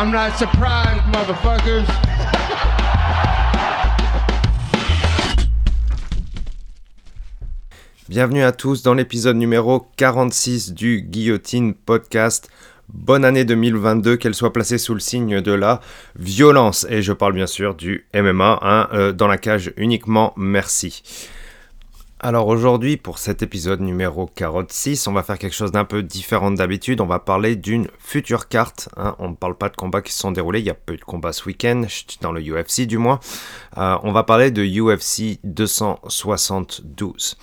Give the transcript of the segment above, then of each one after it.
I'm not surprised, motherfuckers. Bienvenue à tous dans l'épisode numéro 46 du Guillotine Podcast. Bonne année 2022, qu'elle soit placée sous le signe de la violence. Et je parle bien sûr du MMA, hein, euh, dans la cage uniquement, merci. Alors aujourd'hui, pour cet épisode numéro 46, on va faire quelque chose d'un peu différent d'habitude. On va parler d'une future carte. Hein. On ne parle pas de combats qui se sont déroulés. Il y a peu de combats ce week-end, dans le UFC du moins. Euh, on va parler de UFC 272.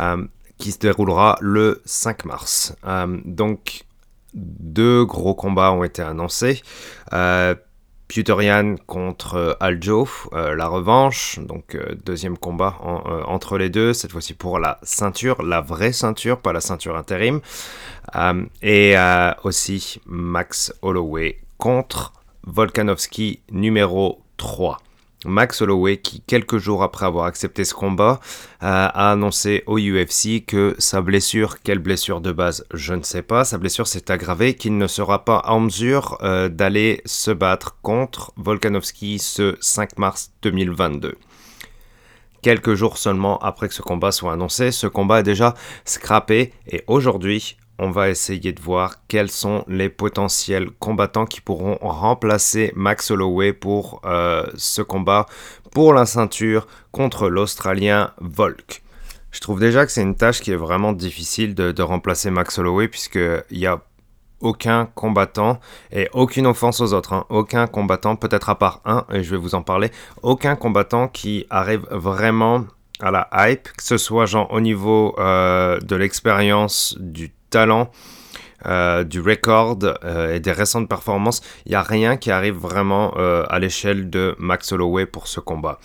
Euh, qui se déroulera le 5 mars. Euh, donc, deux gros combats ont été annoncés. Puterian contre Aljo, la revanche, donc deuxième combat entre les deux, cette fois-ci pour la ceinture, la vraie ceinture, pas la ceinture intérim. et aussi Max Holloway contre Volkanovski numéro 3. Max Holloway, qui quelques jours après avoir accepté ce combat, a annoncé au UFC que sa blessure, quelle blessure de base, je ne sais pas, sa blessure s'est aggravée, qu'il ne sera pas en mesure euh, d'aller se battre contre Volkanovski ce 5 mars 2022 quelques jours seulement après que ce combat soit annoncé. Ce combat est déjà scrappé et aujourd'hui, on va essayer de voir quels sont les potentiels combattants qui pourront remplacer Max Holloway pour euh, ce combat pour la ceinture contre l'Australien Volk. Je trouve déjà que c'est une tâche qui est vraiment difficile de, remplacer Max Holloway puisqu'il n'y a aucun combattant, et aucune offense aux autres, hein, aucun combattant, peut-être à part un, et je vais vous en parler, aucun combattant qui arrive vraiment à la hype, que ce soit au niveau euh, de l'expérience, du talent, euh, du record euh, et des récentes performances, il n'y a rien qui arrive vraiment euh, à l'échelle de Max Holloway pour ce combat.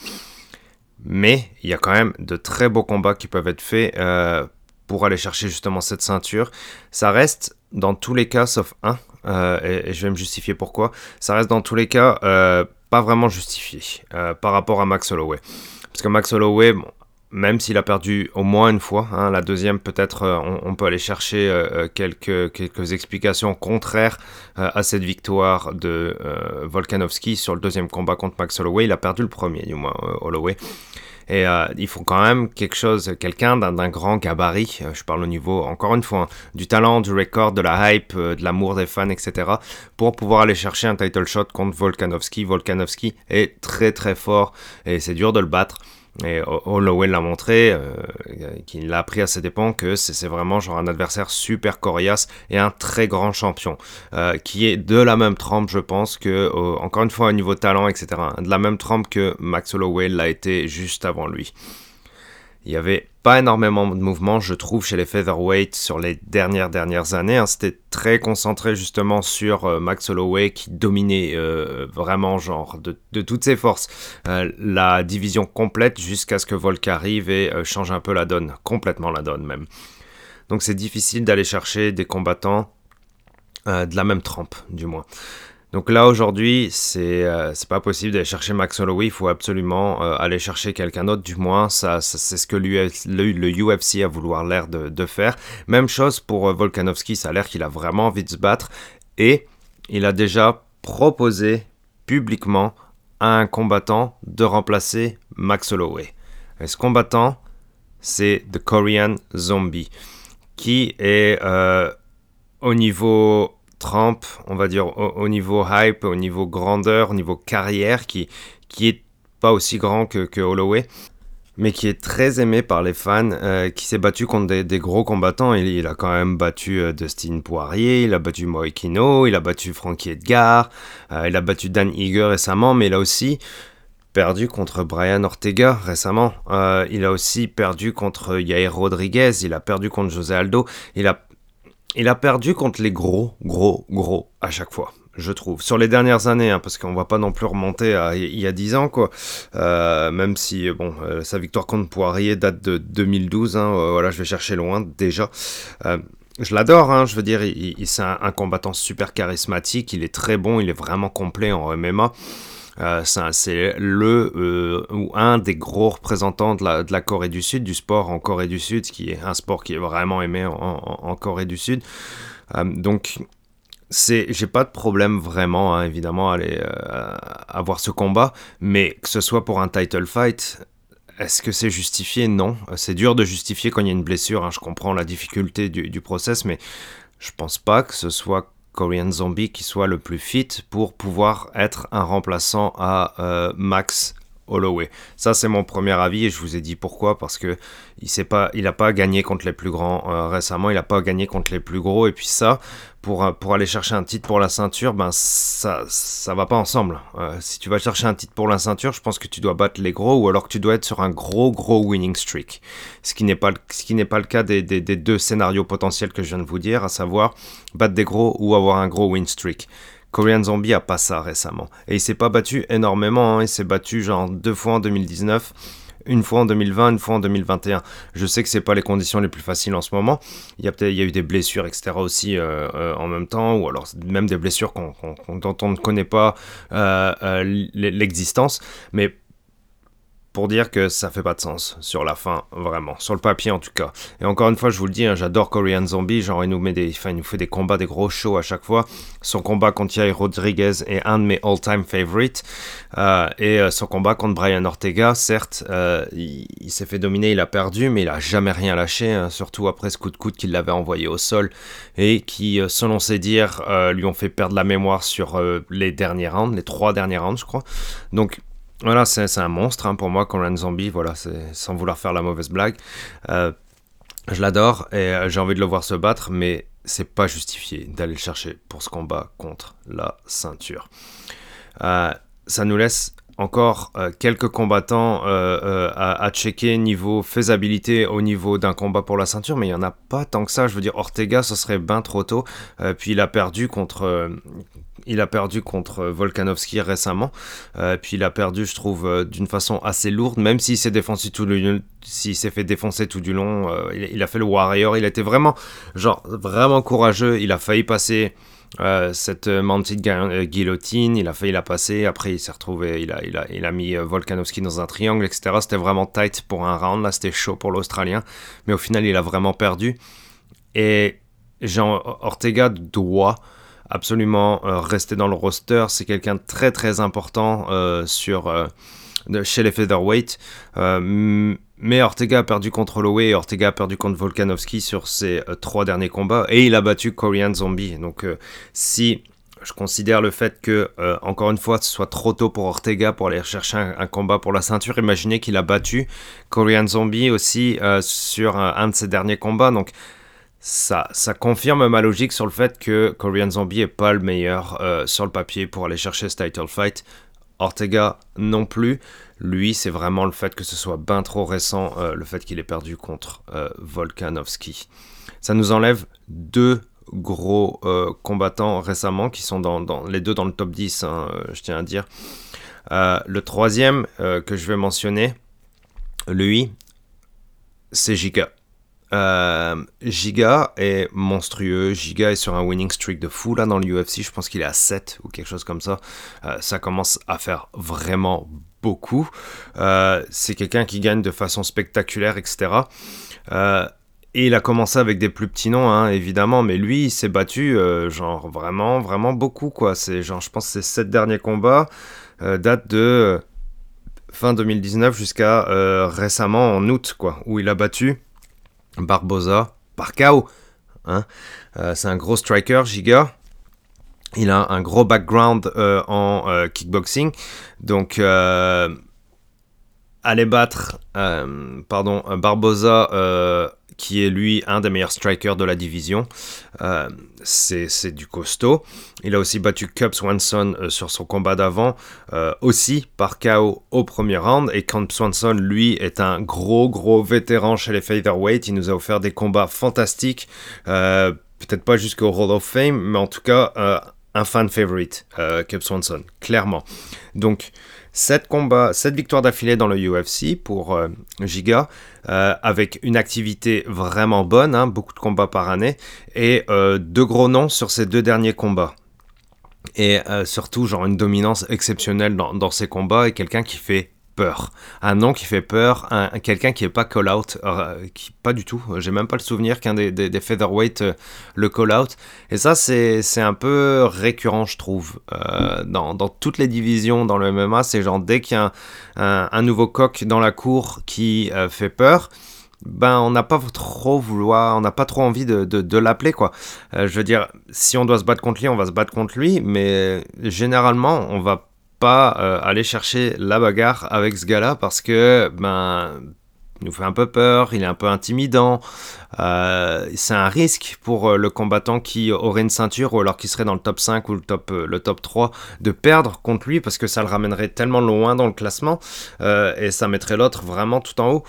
Mais il y a quand même de très beaux combats qui peuvent être faits pour aller chercher justement cette ceinture. Ça reste dans tous les cas, sauf un, et, et, je vais me justifier pourquoi, ça reste dans tous les cas pas vraiment justifié par rapport à Max Holloway. Parce que Max Holloway, bon, même s'il a perdu au moins une fois. Hein, la deuxième, peut-être, euh, on, peut aller chercher euh, euh, quelques, quelques explications contraires à cette victoire de Volkanovski sur le deuxième combat contre Max Holloway. Il a perdu le premier, du moins, Holloway. Et il faut quand même quelque chose, quelqu'un d'un grand gabarit, je parle au niveau, encore une fois, hein, du talent, du record, de la hype, de l'amour des fans, etc., pour pouvoir aller chercher un title shot contre Volkanovski. Volkanovski est très très fort et c'est dur de le battre. Et Holloway l'a montré, euh, qu'il l'a appris à ses dépens, que c'est vraiment genre un adversaire super coriace et un très grand champion, euh, qui est de la même trempe, je pense, que, encore une fois, au niveau talent, etc., de la même trempe que Max Holloway l'a été juste avant lui. Il y avait pas énormément de mouvements, je trouve, chez les featherweights sur les dernières dernières années. Hein. C'était très concentré justement sur euh, Max Holloway qui dominait euh, vraiment genre de, toutes ses forces euh, la division complète jusqu'à ce que Volk arrive et change un peu la donne, complètement la donne même. Donc c'est difficile d'aller chercher des combattants de la même trempe, du moins. Donc là aujourd'hui, c'est euh, pas possible d'aller chercher Max Holloway, il faut absolument euh, aller chercher quelqu'un d'autre, du moins c'est ce que le, UFC a vouloir l'air de, faire. Même chose pour euh, Volkanovski, ça a l'air qu'il a vraiment envie de se battre et il a déjà proposé publiquement à un combattant de remplacer Max Holloway. Et ce combattant, c'est The Korean Zombie, qui est au niveau Trump, on va dire, au, niveau hype, au niveau grandeur, au niveau carrière, qui, qui est pas aussi grand que, Holloway, mais qui est très aimé par les fans, euh, qui s'est battu contre des, gros combattants. Il, il, a quand même battu euh, Dustin Poirier, il a battu Moikino, il a battu Frankie Edgar, euh, il a battu Dan Eager récemment, mais il a aussi perdu contre Brian Ortega récemment. il a aussi perdu contre Yair Rodriguez, il a perdu contre José Aldo, il a il a perdu contre les gros, gros, gros à chaque fois, je trouve. Sur les dernières années, hein, parce qu'on va pas non plus remonter à il y a 10 ans, quoi. Euh, même si, bon, euh, sa victoire contre Poirier date de 2012, hein, euh, voilà, je vais chercher loin déjà. je l'adore, hein, je veux dire, il, c'est un, combattant super charismatique, il est très bon, il est vraiment complet en MMA. Euh, c'est le euh, ou un des gros représentants de la, Corée du Sud, du sport en Corée du Sud, qui est un sport qui est vraiment aimé en, Corée du Sud. Euh, donc c'est, j'ai pas de problème vraiment, hein, évidemment, à, aller, euh, à voir ce combat, mais que ce soit pour un title fight, est-ce que c'est justifié? Non. C'est dur de justifier quand il y a une blessure. Hein. Je comprends la difficulté du, du, process, mais je pense pas que ce soit Korean Zombie qui soit le plus fit pour pouvoir être un remplaçant à euh, Max Holloway. Ça, c'est mon premier avis et je vous ai dit pourquoi. Parce que il n'a pas, il pas gagné contre les plus grands euh, récemment, il n'a pas gagné contre les plus gros. Et puis ça, pour, euh, pour aller chercher un titre pour la ceinture, ben ça, ça va pas ensemble. Euh, si tu vas chercher un titre pour la ceinture, je pense que tu dois battre les gros ou alors que tu dois être sur un gros, gros winning streak. Ce qui n'est pas, pas le cas des, des, des deux scénarios potentiels que je viens de vous dire, à savoir battre des gros ou avoir un gros win streak. Korean Zombie a pas ça récemment. Et il s'est pas battu énormément, hein. il s'est battu genre deux fois en 2019, une fois en 2020, une fois en 2021. Je sais que c'est pas les conditions les plus faciles en ce moment. Il y a peut-être il y a eu des blessures, etc. aussi euh, euh, en même temps, ou alors même des blessures dont on ne connaît pas euh, l'existence. Mais pour dire que ça fait pas de sens sur la fin, vraiment, sur le papier en tout cas. Et encore une fois, je vous le dis, hein, j'adore Korean Zombie, genre il nous, met des, il nous fait des combats, des gros shows à chaque fois. Son combat contre Yair Rodriguez est un de mes all-time favorites. Euh, et euh, son combat contre Brian Ortega, certes, euh, il, s'est fait dominer, il a perdu, mais il a jamais rien lâché, hein, surtout après ce coup de coude qu'il l'avait envoyé au sol et qui, selon ses dires, lui ont fait perdre la mémoire sur les derniers rounds, les trois derniers rounds, je crois. Donc, voilà, c'est un monstre hein, pour moi, Conan Zombie, voilà, sans vouloir faire la mauvaise blague. Euh, je l'adore et euh, j'ai envie de le voir se battre, mais c'est pas justifié d'aller le chercher pour ce combat contre la ceinture. Euh, ça nous laisse encore quelques combattants à, checker niveau faisabilité au niveau d'un combat pour la ceinture, mais il n'y en a pas tant que ça. Je veux dire, Ortega, ce serait bien trop tôt. puis il a perdu contre, il a perdu contre Volkanovski récemment. Euh, puis il a perdu, je trouve, euh, d'une façon assez lourde, même s'il s'est s'est fait défoncer tout du long. Euh, il, a fait le Warrior. Il était vraiment, vraiment courageux. Il a failli passer cette mounted guillotine. Il a failli la passer. Après, il s'est retrouvé. Il a, il a, il a mis Volkanovski dans un triangle, etc. C'était vraiment tight pour un round. Là, c'était chaud pour l'Australien. Mais au final, il a vraiment perdu. Et Jean Ortega doit absolument euh, rester dans le roster. C'est quelqu'un de très très important euh, sur, euh, chez les featherweight. Mais Ortega a perdu contre Holloway et Ortega a perdu contre Volkanovski sur ses trois derniers combats et il a battu Korean Zombie. Donc si je considère le fait que, encore une fois, ce soit trop tôt pour Ortega pour aller chercher un, combat pour la ceinture. Imaginez qu'il a battu Korean Zombie aussi sur un, de ses derniers combats. Donc, ça, ça confirme ma logique sur le fait que Korean Zombie est pas le meilleur euh, sur le papier pour aller chercher ce title fight. Ortega non plus. Lui, c'est vraiment le fait que ce soit bien trop récent, euh, le fait qu'il ait perdu contre euh, Volkanovski. Ça nous enlève deux gros combattants récemment qui sont dans, les deux dans le top 10, hein, je tiens à dire. le troisième que je vais mentionner, lui, c'est Giga. Euh, Giga est monstrueux. Giga est sur un winning streak de fou là dans l'UFC. Je pense qu'il est à 7 ou quelque chose comme ça. Euh, ça commence à faire vraiment beaucoup. Euh, c'est quelqu'un qui gagne de façon spectaculaire, etc. et il a commencé avec des plus petits noms, hein, évidemment, mais lui, il s'est battu, genre vraiment, vraiment beaucoup, quoi. C'est genre, je pense, que ces 7 derniers combats datent de fin 2019 jusqu'à récemment en août, quoi, où il a battu Barbosa par KO. Hein. Euh, c'est un gros striker, Giga. Il a un gros background euh, en euh, kickboxing. Donc, aller battre pardon, Barbosa qui est lui un des meilleurs strikers de la division. Euh, c'est du costaud. Il a aussi battu Cub Swanson euh, sur son combat d'avant, euh, aussi par KO au premier round. Et Cub Swanson, lui, est un gros, gros vétéran chez les featherweight. Il nous a offert des combats fantastiques. Peut-être pas jusqu'au Hall of Fame, mais en tout cas, un fan favorite, Cub Swanson, clairement. Donc, 7 combats, 7 victoires d'affilée dans le UFC pour euh, Giga, euh, avec une activité vraiment bonne, hein, beaucoup de combats par année, et euh, deux gros noms sur ces deux derniers combats. Et surtout, genre une dominance exceptionnelle dans, dans ces combats, et quelqu'un qui fait peur. Un nom qui fait peur, un, quelqu'un qui est pas call-out, euh, qui pas du tout. J'ai même pas le souvenir qu'un des, featherweight euh, le call-out. Et ça, c'est un peu récurrent, je trouve. Euh, dans, dans, toutes les divisions dans le MMA, c'est genre dès qu'il y a un, un, nouveau coq dans la cour qui fait peur, ben on n'a pas trop vouloir, on n'a pas trop envie de, de, l'appeler quoi. je veux dire, si on doit se battre contre lui, on va se battre contre lui, mais généralement on va pas euh, aller chercher la bagarre avec ce gars-là parce que ben il nous fait un peu peur, il est un peu intimidant. Euh, c'est un risque pour euh, le combattant qui aurait une ceinture ou alors qui serait dans le top 5 ou le top, le top 3 de perdre contre lui parce que ça le ramènerait tellement loin dans le classement et ça mettrait l'autre vraiment tout en haut.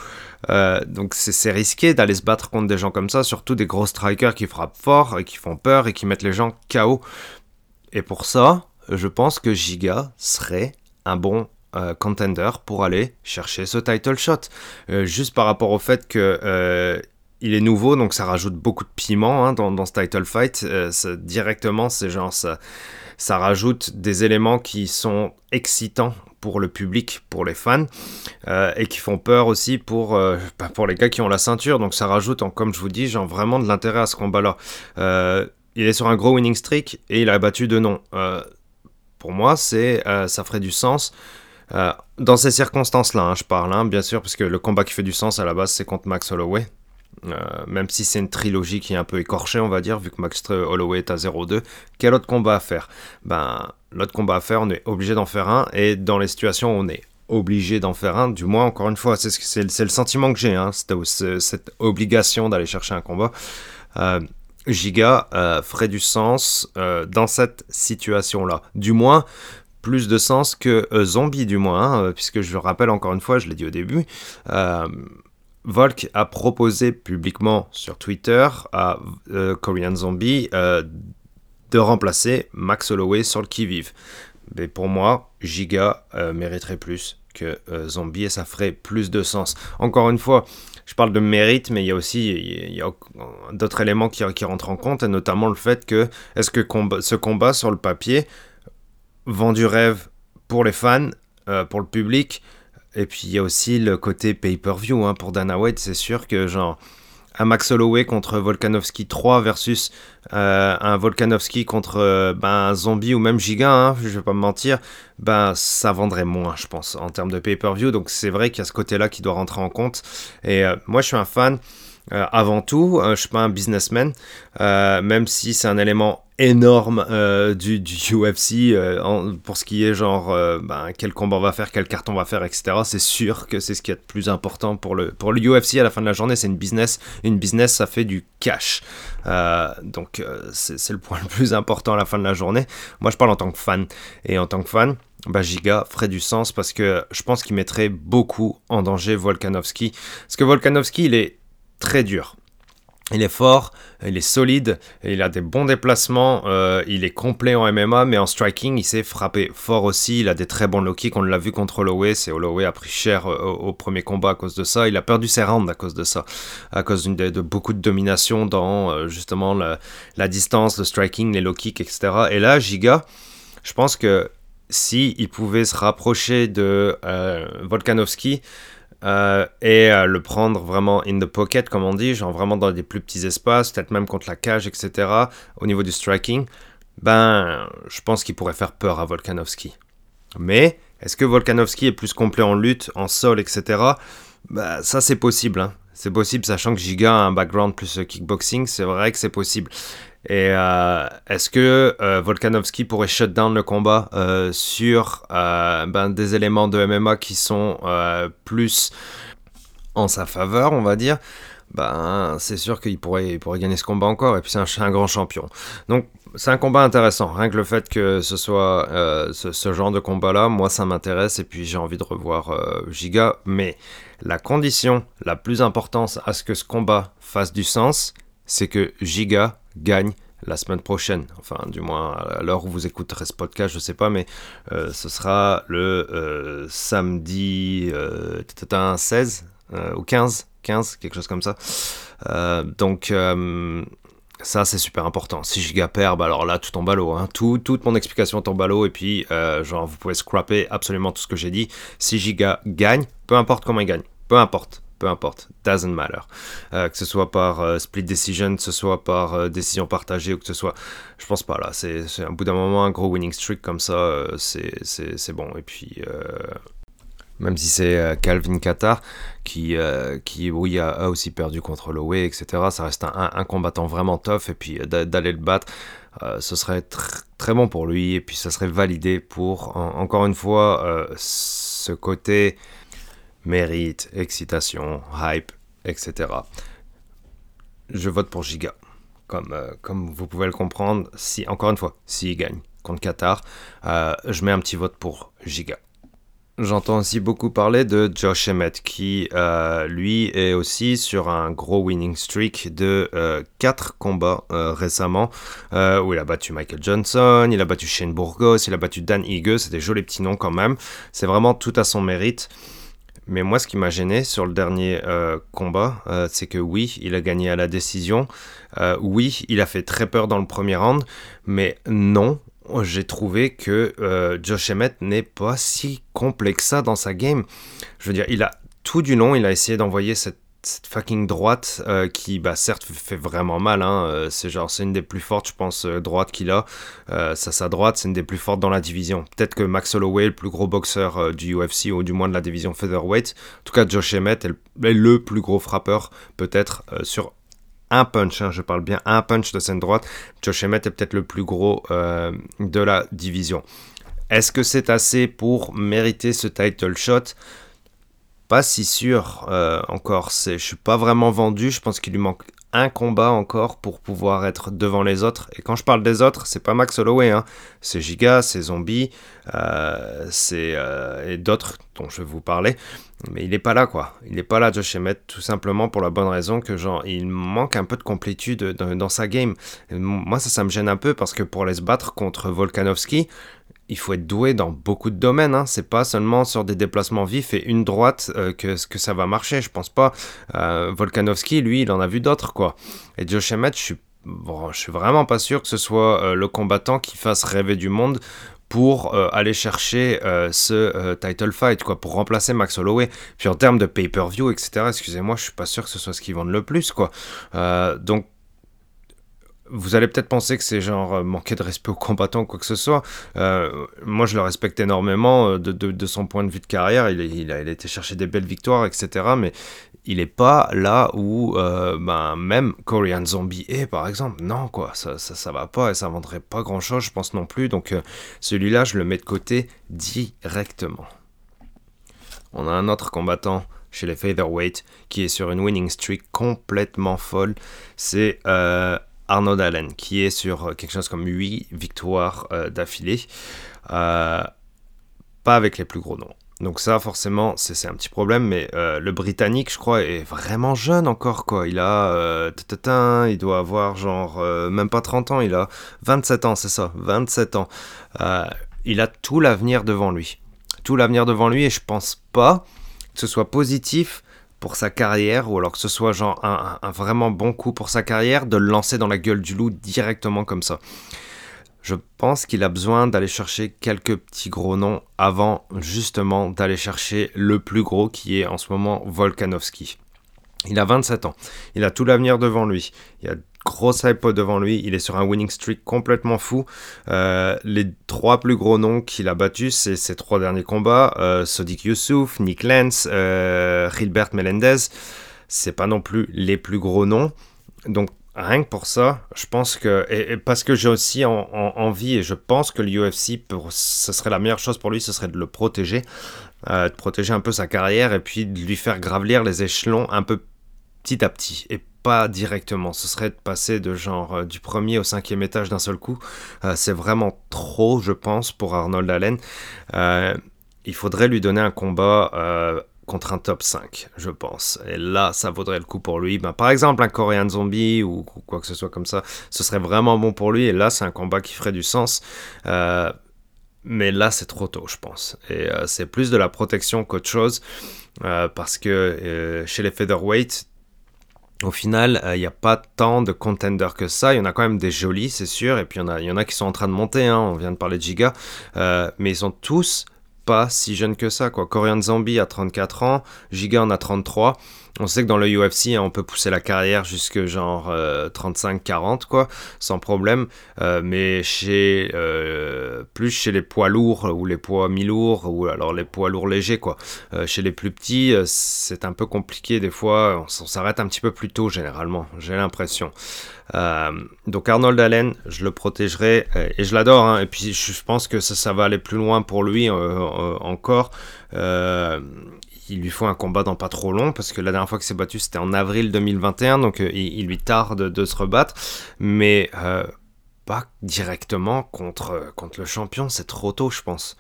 donc c'est risqué d'aller se battre contre des gens comme ça, surtout des gros strikers qui frappent fort et qui font peur et qui mettent les gens KO. Et pour ça, je pense que Giga serait un bon euh, contender pour aller chercher ce title shot. Euh, juste par rapport au fait que euh, il est nouveau, donc ça rajoute beaucoup de piment hein, dans, ce title fight. directement, c'est genre ça, rajoute des éléments qui sont excitants pour le public, pour les fans, et qui font peur aussi pour, bah, pour les gars qui ont la ceinture. Donc ça rajoute, comme je vous dis, genre vraiment de l'intérêt à ce combat-là. il est sur un gros winning streak et il a battu de noms pour moi, c'est euh, ça ferait du sens. Euh, dans ces circonstances-là, hein, je parle, hein, bien sûr, parce que le combat qui fait du sens à la base, c'est contre Max Holloway. Euh, même si c'est une trilogie qui est un peu écorchée, on va dire, vu que Max Holloway est à 0-2, quel autre combat à faire? Ben, l'autre combat à faire, on est obligé d'en faire un, et dans les situations où on est obligé d'en faire un, du moins, encore une fois, c'est le sentiment que j'ai, hein, cette, obligation d'aller chercher un combat. Giga euh, ferait du sens euh, dans cette situation-là. Du moins, plus de sens que euh, Zombie, du moins, hein, puisque je le rappelle encore une fois, je l'ai dit au début, Volk a proposé publiquement sur Twitter à Korean Zombie de remplacer Max Holloway sur le qui-vive. Mais pour moi, Giga mériterait plus que Zombie et ça ferait plus de sens. Encore une fois, je parle de mérite, mais il y a aussi d'autres éléments qui, rentrent en compte, et notamment le fait que est-ce que ce combat sur le papier vend du rêve pour les fans, euh, pour le public, et puis il y a aussi le côté pay-per-view hein, pour Dana White, c'est sûr que genre un Max Holloway contre Volkanovski 3 versus euh, un Volkanovski contre euh, ben, un zombie ou même Giga, hein, je vais pas me mentir, ben ça vendrait moins, je pense, en termes de pay-per-view. Donc c'est vrai qu'il y a ce côté-là qui doit rentrer en compte. Et euh, moi, je suis un fan. avant tout, je suis pas un businessman, même si c'est un élément énorme euh, du, UFC euh, pour ce qui est genre euh, ben, quel combat on va faire, quel carton on va faire, etc. C'est sûr que c'est ce qui est le plus important pour le, pour le UFC à la fin de la journée. C'est une business. Une business, ça fait du cash. donc c'est le point le plus important à la fin de la journée. Moi, je parle en tant que fan. Et en tant que fan, bah, Giga ferait du sens parce que je pense qu'il mettrait beaucoup en danger Volkanovski. Parce que Volkanovski, il est très dur. Il est fort, il est solide, il a des bons déplacements, euh, il est complet en MMA, mais en striking, il s'est frappé fort aussi. Il a des très bons low kicks, on l'a vu contre Holloway. C'est Holloway a pris cher euh, au, premier combat à cause de ça. Il a perdu ses rounds à cause de ça, à cause de, beaucoup de domination dans euh, justement la, distance, le striking, les low kicks, etc. Et là, Giga, je pense que si il pouvait se rapprocher de Volkanovski, euh, et euh, le prendre vraiment in the pocket, comme on dit, genre vraiment dans des plus petits espaces, peut-être même contre la cage, etc., au niveau du striking, ben, je pense qu'il pourrait faire peur à Volkanovski. Mais, est-ce que Volkanovski est plus complet en lutte, en sol, etc. Ben, ça, c'est possible. Hein. C'est possible, sachant que Giga a un background plus kickboxing, c'est vrai que c'est possible. Et euh, est-ce que euh, Volkanovski pourrait shut down le combat euh, sur ben, des éléments de MMA qui sont plus en sa faveur, on va dire? Ben, c'est sûr qu'il pourrait, pourrait gagner ce combat encore, et puis c'est un, grand champion. Donc c'est un combat intéressant, rien que le fait que ce soit ce, genre de combat-là, moi ça m'intéresse, et puis j'ai envie de revoir Giga, mais la condition la plus importante à ce que ce combat fasse du sens, c'est que Giga gagne la semaine prochaine. Enfin, du moins, à l'heure où vous écouterez ce podcast, je sais pas, mais euh, ce sera le euh, samedi euh, 16 euh, ou 15, 15, quelque chose comme ça. donc, Ça, c'est super important. Si Giga perd, bah alors là, tout tombe à l'eau. Hein. Tout, toute mon explication tombe à l'eau. Et puis, genre, vous pouvez scraper absolument tout ce que j'ai dit. Si Giga gagne, peu importe comment il gagne, peu importe, peu importe, doesn't matter. Euh, que ce soit par euh, split decision, que ce soit par décision partagée ou que ce soit. Je pense pas là. C'est un bout d'un moment, un gros winning streak comme ça, c'est bon. Et puis même si c'est euh, Calvin Qatar qui, euh, qui oui, a, aussi perdu contre Lowe, etc. Ça reste un, combattant vraiment tough et puis euh, d'aller le battre, ce serait très bon pour lui et puis ça serait validé pour, encore une fois, ce côté mérite, excitation, hype, etc. Je vote pour Giga. Comme, comme vous pouvez le comprendre, si, encore une fois, s'il gagne contre Qatar, je mets un petit vote pour Giga. J'entends aussi beaucoup parler de Josh Emmett qui, euh, lui, est aussi sur un gros winning streak de 4 euh, combats euh, récemment, où il a battu Michael Johnson, il a battu Shane Burgos, il a battu Dan Ige, c'est des jolis petits noms quand même. C'est vraiment tout à son mérite. Mais moi, ce qui m'a gêné sur le dernier combat, c'est que oui, il a gagné à la décision. oui, il a fait très peur dans le premier round. Mais non, j'ai trouvé que euh, Josh Emmett n'est pas si complexe ça dans sa game. Je veux dire, il a tout du long, il a essayé d'envoyer cette, fucking droite euh, qui, bah, certes, fait vraiment mal. Hein, euh, c'est genre, c'est une des plus fortes, je pense, droite qu'il a. ça, sa droite, c'est une des plus fortes dans la division. Peut-être que Max Holloway, le plus gros boxeur du UFC, ou du moins de la division featherweight. En tout cas, Josh Emmett est le plus gros frappeur, peut-être, sur un punch, hein, je parle bien un punch de scène droite. Josh Emmett est peut-être le plus gros euh, de la division. Est-ce que c'est assez pour mériter ce title shot? Pas si sûr euh, encore. Je suis pas vraiment vendu. Je pense qu'il lui manque un combat encore pour pouvoir être devant les autres. Et quand je parle des autres, c'est pas Max Holloway, hein. c'est Giga, c'est Zombie, euh, c'est et d'autres dont je vais vous parler. Mais il n'est pas là, quoi. Il n'est pas là, Josh Emmett, tout simplement pour la bonne raison que, genre, il manque un peu de complétude dans, sa game. moi, ça, ça me gêne un peu parce que pour aller se battre contre Volkanovski, il faut être doué dans beaucoup de domaines. Hein. C'est pas seulement sur des déplacements vifs et une droite euh, que, que ça va marcher. Je pense pas. Euh, Volkanovski, lui, il en a vu d'autres, quoi. Et Josh Emmett, je suis suis vraiment pas sûr que ce soit euh, le combattant qui fasse rêver du monde pour aller chercher ce title fight, quoi, pour remplacer Max Holloway. Puis en termes de pay-per-view, etc., excusez-moi, je suis pas sûr que ce soit ce qui vendent le plus, quoi. donc, vous allez peut-être penser que c'est genre manquer de respect aux combattants ou quoi que ce soit. moi, je le respecte énormément de, de, son point de vue de carrière. Il, il, a, été chercher des belles victoires, etc. Mais il est pas là où euh, ben, même Korean Zombie est, par exemple. Non, quoi, ça, ça, ça, va pas et ça vendrait pas grand chose, je pense non plus. Donc euh, celui-là, je le mets de côté directement. On a un autre combattant chez les Featherweight qui est sur une winning streak complètement folle. C'est euh, Arnaud Allen qui est sur quelque chose comme 8 victoires d'affilée. pas avec les plus gros noms. Donc ça, forcément, c'est un petit problème, mais euh, le Britannique, je crois, est vraiment jeune encore, quoi. Il a... Euh, il doit avoir genre... Euh, même pas 30 ans, il a 27 ans, c'est ça, 27 ans. il a tout l'avenir devant lui. Tout l'avenir devant lui, et je pense pas que ce soit positif pour sa carrière, ou alors que ce soit genre un, un vraiment bon coup pour sa carrière, de le lancer dans la gueule du loup directement comme ça. Je pense qu'il a besoin d'aller chercher quelques petits gros noms avant justement d'aller chercher le plus gros qui est en ce moment Volkanovski. Il a 27 ans, il a tout l'avenir devant lui, il y a grosse hype devant lui, il est sur un winning streak complètement fou. Euh, les trois plus gros noms qu'il a battus, c'est ses trois derniers combats, euh, Youssouf, Nick Lance, euh, Gilbert Melendez. C'est pas non plus les plus gros noms. Donc Rien que pour ça, je pense que. Et, parce que j'ai aussi envie, et je pense que l'UFC, ce serait la meilleure chose pour lui, ce serait de le protéger, euh, de protéger un peu sa carrière et puis de lui faire gravelir les échelons un peu petit à petit et pas directement. Ce serait de passer de genre euh, du premier au cinquième étage d'un seul coup. Euh, c'est vraiment trop, je pense, pour Arnold Allen. il faudrait lui donner un combat contre un top 5, je pense. Et là, ça vaudrait le coup pour lui. Ben, par exemple, un Korean Zombie ou quoi que ce soit comme ça, ce serait vraiment bon pour lui. Et là, c'est un combat qui ferait du sens. Euh, mais là, c'est trop tôt, je pense. Et euh, c'est plus de la protection qu'autre chose. Euh, parce que chez les featherweight, au final, il n'y a pas tant de contenders que ça. Il y en a quand même des jolis, c'est sûr. Et puis il y, en a, y en a qui sont en train de monter. Hein. On vient de parler de Giga. mais ils sont tous pas si jeunes que ça. Quoi. Korean Zombie a 34 ans. Giga en a 33 on sait que dans le UFC, hein, on peut pousser la carrière jusque genre 35-40, euh, quoi, sans problème. Euh, mais chez euh, plus chez les poids lourds ou les poids mi-lourds ou alors les poids lourds légers, quoi. chez les plus petits, c'est un peu compliqué des fois. On, s'arrête un petit peu plus tôt généralement. J'ai l'impression. donc Arnold Allen, je le protégerai et je l'adore. Hein, et puis je pense que ça, ça, va aller plus loin pour lui encore il lui faut un combat dans pas trop long, parce que la dernière fois qu'il s'est battu, c'était en avril 2021, donc euh, il, lui tarde de se rebattre, mais euh, pas directement contre, euh, contre le champion, c'est trop tôt, je pense.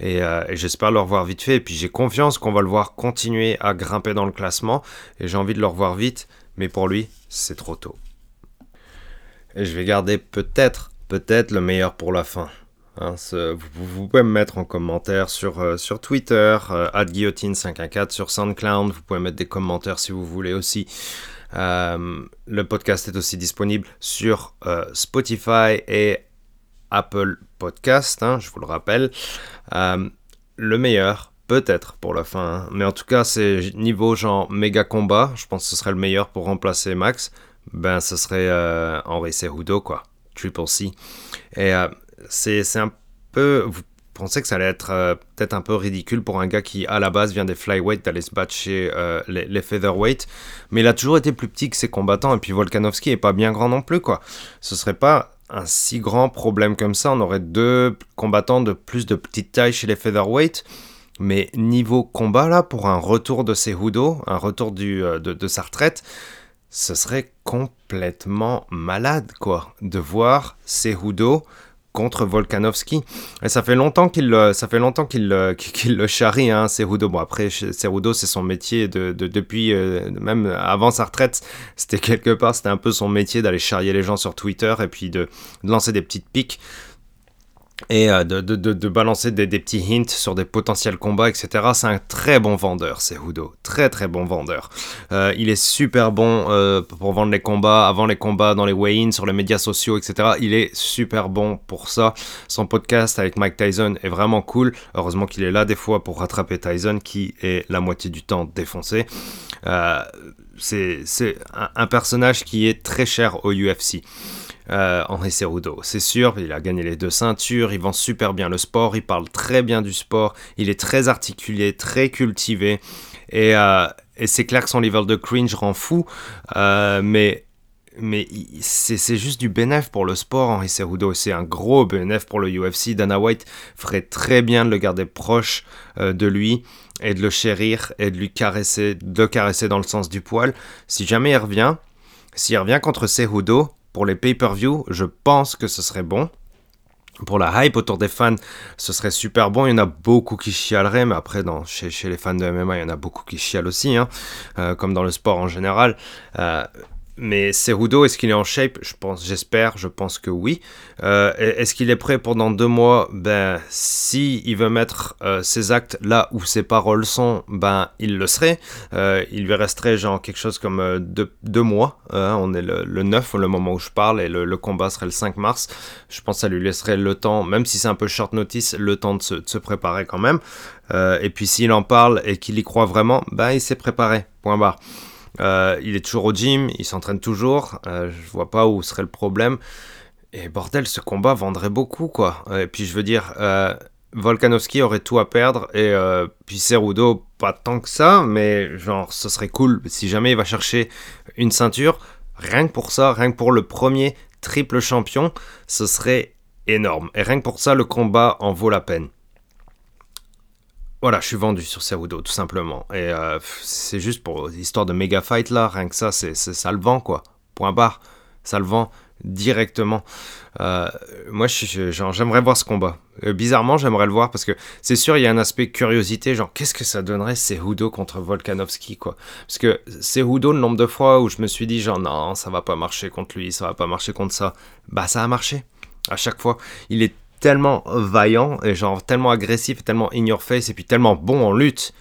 Et, j'espère le revoir vite fait, et puis j'ai confiance qu'on va le voir continuer à grimper dans le classement, et j'ai envie de le revoir vite, mais pour lui, c'est trop tôt. Et je vais garder peut-être, peut-être le meilleur pour la fin. Hein, vous, pouvez me mettre en commentaire sur, euh, sur Twitter, euh, guillotine514 sur SoundCloud. Vous pouvez mettre des commentaires si vous voulez aussi. Euh, le podcast est aussi disponible sur Spotify et Apple Podcast, hein, je vous le rappelle. le meilleur, peut-être pour la fin, hein. mais en tout cas, c'est niveau genre méga combat. Je pense que ce serait le meilleur pour remplacer Max. Ben, ce serait Henri Cejudo, quoi. Triple C. Et c'est un peu. Vous pensez que ça allait être euh, peut-être un peu ridicule pour un gars qui, à la base, vient des flyweight d'aller se battre chez euh, les, featherweight. Mais il a toujours été plus petit que ses combattants. Et puis Volkanovski est pas bien grand non plus, quoi. Ce serait pas un si grand problème comme ça. On aurait deux combattants de plus de petite taille chez les featherweight. Mais niveau combat, là, pour un retour de Cejudo, un retour du, euh, de, sa retraite, ce serait complètement malade, quoi, de voir Cejudo contre Volkanovski. Et ça fait longtemps qu'il ça fait longtemps qu'il le charrie, hein, Cerudo. Bon après, Cerudo c'est son métier de, depuis euh, même avant sa retraite, c'était quelque part c'était un peu son métier d'aller charrier les gens sur Twitter et puis de lancer des petites piques et euh, de, de, de, balancer des, des, petits hints sur des potentiels combats, etc. C'est un très bon vendeur, c'est Hudo. Très très bon vendeur. Euh, il est super bon euh, pour vendre les combats, avant les combats, dans les weigh-ins, sur les médias sociaux, etc. Il est super bon pour ça. Son podcast avec Mike Tyson est vraiment cool. Heureusement qu'il est là des fois pour rattraper Tyson, qui est la moitié du temps défoncé. c'est un, un personnage qui est très cher au UFC euh, Henri Cerudo. C'est sûr, il a gagné les deux ceintures, il vend super bien le sport, il parle très bien du sport, il est très articulé, très cultivé. Et, euh, c'est clair que son level de cringe rend fou, euh, mais c'est juste du bénéf pour le sport, Henri Cerudo. C'est un gros bénéf pour le UFC. Dana White ferait très bien de le garder proche de lui et de le chérir et de lui caresser, de caresser dans le sens du poil. Si jamais il revient, s'il revient contre Cerudo, pour les pay-per-view, je pense que ce serait bon. Pour la hype autour des fans, ce serait super bon. Il y en a beaucoup qui chialeraient, mais après, dans, chez, les fans de MMA, il y en a beaucoup qui chialent aussi, hein, euh, comme dans le sport en général. Euh, mais Cerudo, est-ce qu'il est en shape? Je pense, j'espère, je pense que oui. Euh, est-ce qu'il est prêt pendant deux mois? Ben, si il veut mettre euh, ses actes là où ses paroles sont, ben, il le serait. Euh, il lui resterait genre quelque chose comme deux, mois. Hein. on est le, le, 9 le moment où je parle et le, combat serait le 5 mars. Je pense que ça lui laisserait le temps, même si c'est un peu short notice, le temps de se, de se préparer quand même. et puis s'il en parle et qu'il y croit vraiment, ben, il s'est préparé. Point barre. Euh, il est toujours au gym, il s'entraîne toujours. Euh, je vois pas où serait le problème. Et bordel, ce combat vendrait beaucoup, quoi. Et puis je veux dire, euh, Volkanovski aurait tout à perdre et puis Cerudo pas tant que ça, mais genre ce serait cool si jamais il va chercher une ceinture. Rien que pour ça, rien que pour le premier triple champion, ce serait énorme. Et rien que pour ça, le combat en vaut la peine. Voilà, je suis vendu sur Cerudo, tout simplement. Et euh, c'est juste pour l'histoire de méga fight là, rien que ça, c'est ça le vend quoi. Point barre, ça le vend directement. Euh, moi, j'aimerais voir ce combat. Euh, bizarrement, j'aimerais le voir parce que c'est sûr, il y a un aspect curiosité, genre qu'est-ce que ça donnerait Cerudo contre Volkanovski quoi. Parce que Cerudo, le nombre de fois où je me suis dit genre non, ça va pas marcher contre lui, ça va pas marcher contre ça, bah ça a marché. À chaque fois, il est tellement vaillant et genre tellement agressif et tellement in your face et puis tellement bon en lutte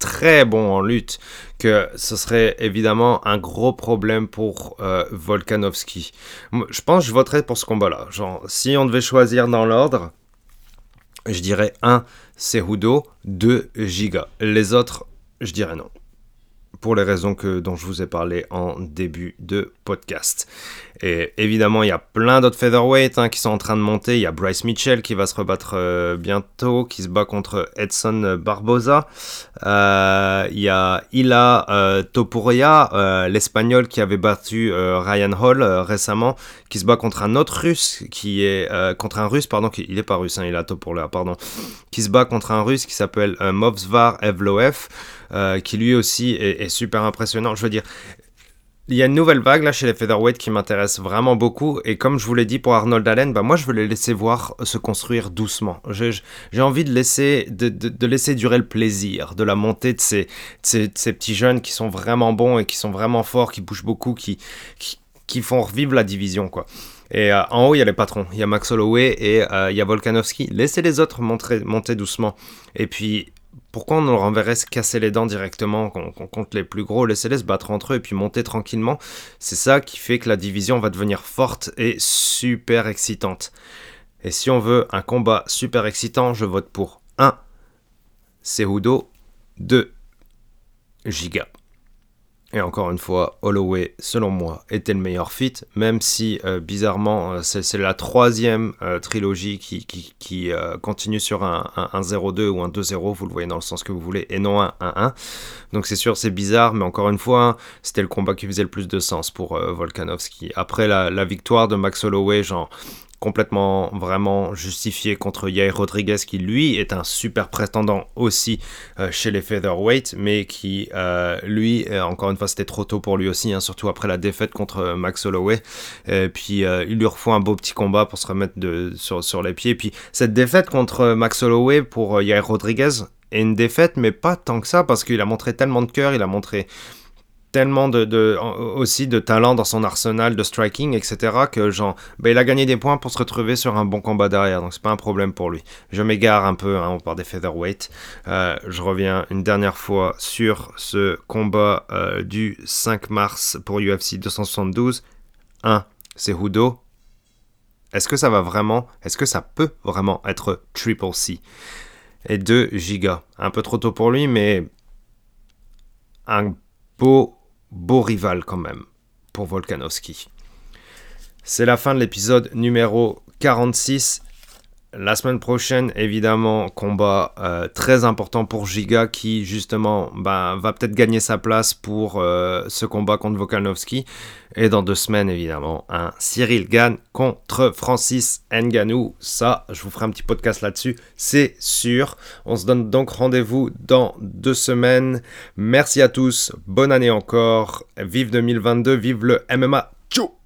très bon en lutte que ce serait évidemment un gros problème pour euh, Volkanovski. Je pense que je voterais pour ce combat-là. Genre, si on devait choisir dans l'ordre, je dirais 1 Cejudo, 2 Giga. Les autres, je dirais non pour les raisons dont je vous ai parlé en début de podcast. Et évidemment, il y a plein d'autres featherweights hein, qui sont en train de monter. Il y a Bryce Mitchell qui va se rebattre euh, bientôt, qui se bat contre Edson Barboza. Euh, il y a Ila euh, Topuria, l'espagnol qui avait battu Ryan Hall récemment, qui se bat contre un autre russe, qui est contre un russe, pardon, il est pas russe, hein, Ila Topuria, pardon, qui se bat contre un russe qui s'appelle Movsvar Evloev. Euh, qui lui aussi est, super impressionnant. Je veux dire, il y a une nouvelle vague là chez les featherweight qui m'intéresse vraiment beaucoup et comme je vous l'ai dit pour Arnold Allen, bah moi je veux les laisser voir se construire doucement. J'ai envie de laisser, de, laisser durer le plaisir de la montée de ces, ces, petits jeunes qui sont vraiment bons et qui sont vraiment forts, qui bougent beaucoup, qui, qui, font revivre la division quoi. Et euh, en haut, il y a les patrons. Il y a Max Holloway et euh, il y a Volkanovski. Laissez les autres monter, monter doucement. Et puis, pourquoi on leur enverrait se casser les dents directement qu'on compte les plus gros, laissez-les se battre entre eux et puis monter tranquillement? C'est ça qui fait que la division va devenir forte et super excitante. Et si on veut un combat super excitant, je vote pour 1. Cejudo 2. Giga. Et encore une fois, Holloway, selon moi, était le meilleur fit, même si euh, bizarrement, euh, c'est la troisième euh, trilogie qui, continue sur un, 0-2 ou un 2-0, vous le voyez dans le sens que vous voulez, et non un 1-1. Donc c'est sûr, c'est bizarre, mais encore une fois, c'était le combat qui faisait le plus de sens pour Volkanovski. Après la, la, victoire de Max Holloway, genre, complètement vraiment justifié contre Yair Rodriguez qui lui est un super prétendant aussi euh, chez les featherweight mais qui euh, lui euh, encore une fois c'était trop tôt pour lui aussi hein, surtout après la défaite contre Max Holloway. Et puis il lui refout un beau petit combat pour se remettre de, sur, sur les pieds. Et puis cette défaite contre Max Holloway pour Yair Rodriguez est une défaite mais pas tant que ça parce qu'il a montré tellement de cœur il a montré tellement de, aussi de talent dans son arsenal de striking, etc., que genre, bah, il a gagné des points pour se retrouver sur un bon combat derrière, donc c'est pas un problème pour lui. Je m'égare un peu, hein, on parle des featherweight. Euh, je reviens une dernière fois sur ce combat euh, du 5 mars pour UFC 272. 1. C'est Hudo. Est-ce que ça va vraiment, est-ce que ça peut vraiment être Triple C? Et 2. Giga. Un peu trop tôt pour lui, mais un beau beau rival quand même pour Volkanovski. C'est la fin de l'épisode numéro 46. La semaine prochaine, évidemment, combat euh, très important pour Giga qui, justement, bah, va peut-être gagner sa place pour euh, ce combat contre Volkanovski. Et dans deux semaines, évidemment, Cyril Gann contre Francis Nganou. Ça, je vous ferai un petit podcast là-dessus, c'est sûr. On se donne donc rendez-vous dans deux semaines. Merci à tous, bonne année encore. Vive 2022, vive le MMA. Tchou